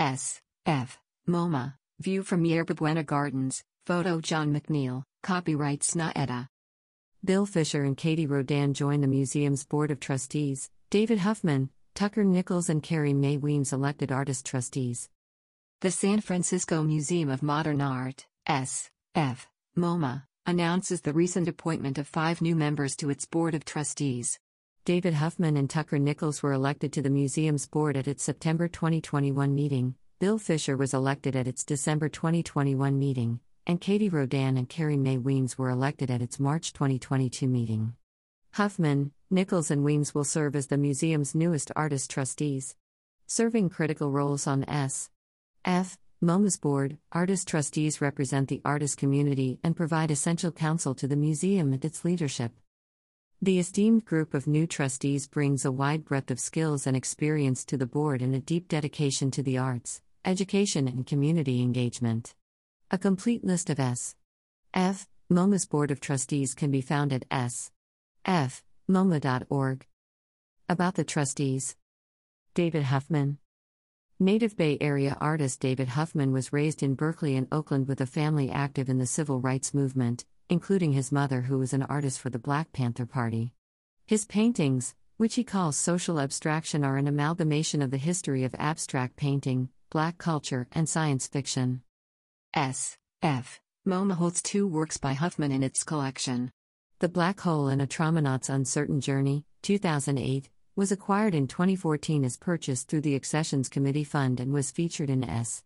S. F. MoMA. View from Yerba Buena Gardens. Photo John McNeil. Copyright SNA Bill Fisher and Katie Rodan join the museum's board of trustees. David Huffman, Tucker Nichols, and Carrie Mae Weems elected artist trustees. The San Francisco Museum of Modern Art, S. F. MoMA, announces the recent appointment of five new members to its board of trustees. David Huffman and Tucker Nichols were elected to the museum's board at its September 2021 meeting. Bill Fisher was elected at its December 2021 meeting and Katie Rodan and Carrie Mae Weems were elected at its March 2022 meeting. Huffman, Nichols, and Weems will serve as the museum's newest artist trustees. Serving critical roles on S. F. MoMA's board, artist trustees represent the artist community and provide essential counsel to the museum and its leadership. The esteemed group of new trustees brings a wide breadth of skills and experience to the board and a deep dedication to the arts, education, and community engagement. A complete list of S. F. MoMA's Board of Trustees can be found at s. f. MoMA.org. About the trustees David Huffman. Native Bay Area artist David Huffman was raised in Berkeley and Oakland with a family active in the civil rights movement, including his mother, who was an artist for the Black Panther Party. His paintings, which he calls social abstraction, are an amalgamation of the history of abstract painting, black culture, and science fiction. S. F. MoMA holds two works by Huffman in its collection. The Black Hole and a Traumanaut's Uncertain Journey, 2008, was acquired in 2014 as purchased through the Accessions Committee Fund and was featured in S.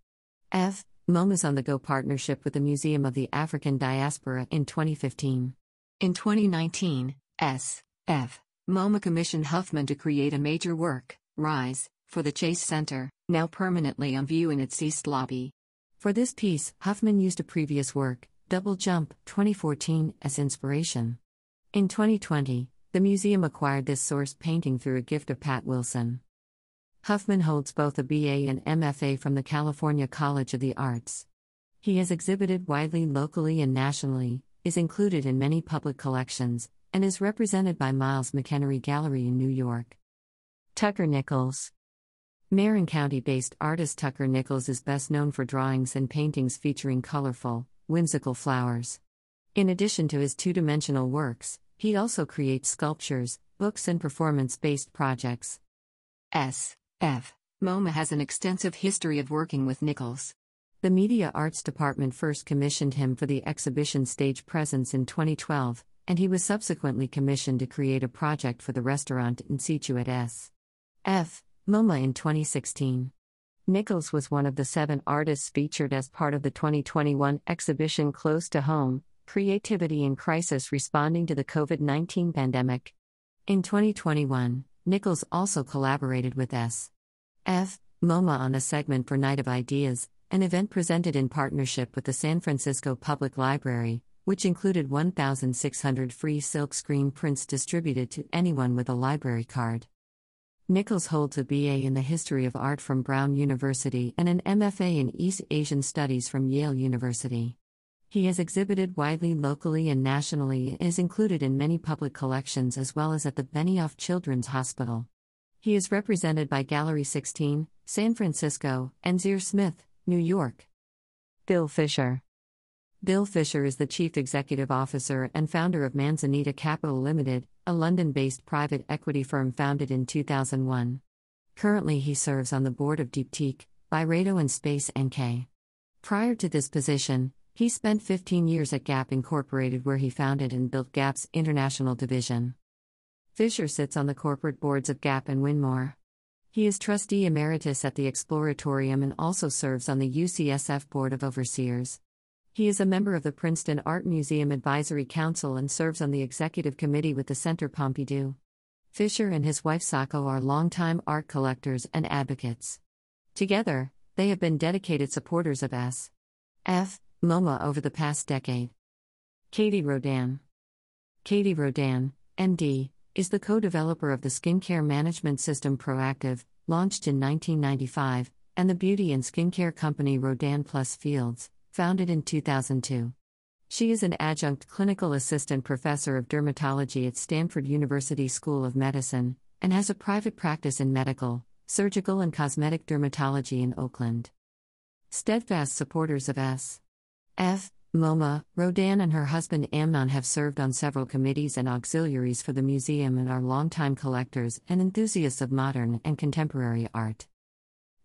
F. MoMA's On the Go partnership with the Museum of the African Diaspora in 2015. In 2019, S. F. MoMA commissioned Huffman to create a major work, Rise, for the Chase Center, now permanently on view in its East Lobby. For this piece, Huffman used a previous work, Double Jump, 2014, as inspiration. In 2020, the museum acquired this source painting through a gift of Pat Wilson. Huffman holds both a BA and MFA from the California College of the Arts. He has exhibited widely locally and nationally, is included in many public collections, and is represented by Miles McEnery Gallery in New York. Tucker Nichols Marin County based artist Tucker Nichols is best known for drawings and paintings featuring colorful, whimsical flowers. In addition to his two dimensional works, he also creates sculptures, books, and performance based projects. S. F. MoMA has an extensive history of working with Nichols. The Media Arts Department first commissioned him for the exhibition stage presence in 2012, and he was subsequently commissioned to create a project for the restaurant in situ at S. F. MoMA in 2016. Nichols was one of the seven artists featured as part of the 2021 exhibition Close to Home Creativity in Crisis Responding to the COVID 19 Pandemic. In 2021, Nichols also collaborated with S. F. MoMA on a segment for Night of Ideas, an event presented in partnership with the San Francisco Public Library, which included 1,600 free silkscreen prints distributed to anyone with a library card. Nichols holds a BA in the History of Art from Brown University and an MFA in East Asian Studies from Yale University. He has exhibited widely locally and nationally and is included in many public collections as well as at the Benioff Children's Hospital. He is represented by Gallery 16, San Francisco, and ZieherSmith, New York. Bill Fisher Bill Fisher is the Chief Executive Officer and founder of Manzanita Capital Limited, a London based private equity firm founded in 2001. Currently, he serves on the board of Diptyque, Byredo, and Space NK. Prior to this position, he spent 15 years at Gap Incorporated, where he founded and built Gap's international division. Fisher sits on the corporate boards of Gap and Winmore. He is trustee emeritus at the Exploratorium and also serves on the UCSF Board of Overseers. He is a member of the Princeton Art Museum Advisory Council and serves on the executive committee with the Centre Pompidou. Fisher and his wife Sako are longtime art collectors and advocates. Together, they have been dedicated supporters of S. F. MoMA over the past decade. Katie Rodan. Katie Rodan, MD, is the co developer of the skincare management system Proactiv, launched in 1995, and the beauty and skincare company Rodan Plus Fields founded in 2002. She is an adjunct clinical assistant professor of dermatology at Stanford University School of Medicine and has a private practice in medical, Surgical and Cosmetic Dermatology in Oakland. Steadfast supporters of S. F. MoMA, Rodan and her husband Amnon have served on several committees and auxiliaries for the museum and are longtime collectors and enthusiasts of modern and contemporary art.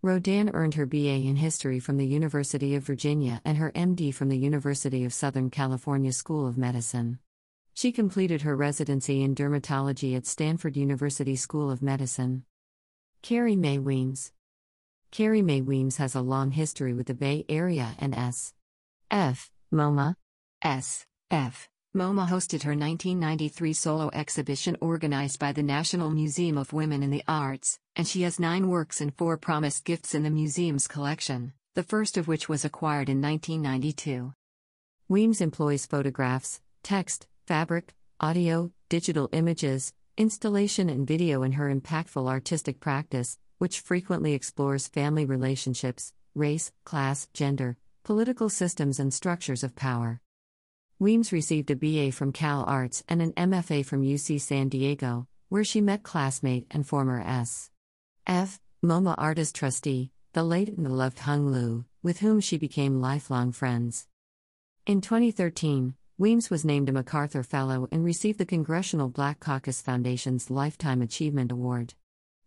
Rodan earned her BA in History from the University of Virginia and her MD from the University of Southern California School of Medicine. She completed her residency in dermatology at Stanford University School of Medicine. Carrie Mae Weems Carrie Mae Weems has a long history with the Bay Area and S. F. MoMA. S. F. MoMA hosted her 1993 solo exhibition organized by the National Museum of Women in the Arts, and she has nine works and four promised gifts in the museum's collection, the first of which was acquired in 1992. Weems employs photographs, text, fabric, audio, digital images, installation, and video in her impactful artistic practice, which frequently explores family relationships, race, class, gender, Political Systems and Structures of Power. Weems received a BA from Cal Arts and an MFA from UC San Diego, where she met classmate and former S. F. MoMA artist trustee, the late and beloved Hung Liu, with whom she became lifelong friends. In 2013, Weems was named a MacArthur Fellow and received the Congressional Black Caucus Foundation's Lifetime Achievement Award.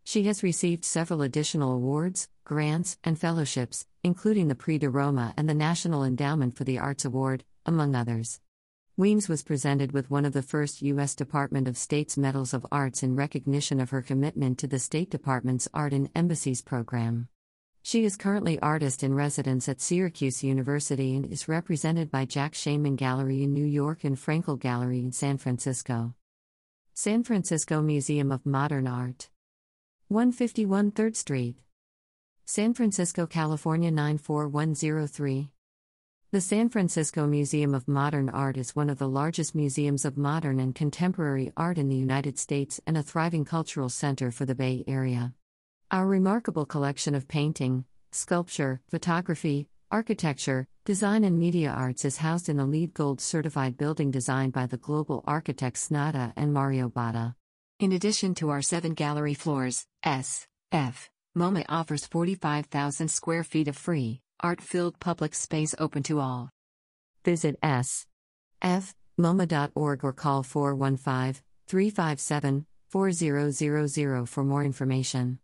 She has received several additional awards, grants, and fellowships, including the Prix de Rome and the National Endowment for the Arts Award, among others. Weems was presented with one of the first U.S. Department of State's Medals of Arts in recognition of her commitment to the State Department's Art in Embassies program. She is currently artist in residence at Syracuse University and is represented by Jack Shainman Gallery in New York and Fraenkel Gallery in San Francisco. San Francisco Museum of Modern Art. 151 3rd Street. San Francisco, California 94103. The San Francisco Museum of Modern Art is one of the largest museums of modern and contemporary art in the United States and a thriving cultural center for the Bay Area. Our remarkable collection of painting, sculpture, photography, architecture, design, and media arts is housed in a LEED Gold certified building designed by the global architects Snøhetta and Mario Botta. In addition to our seven gallery floors, S. F. MoMA offers 45,000 square feet of free, art filled public space open to all. Visit s.f.moma.org or call 415 357 4000 for more information.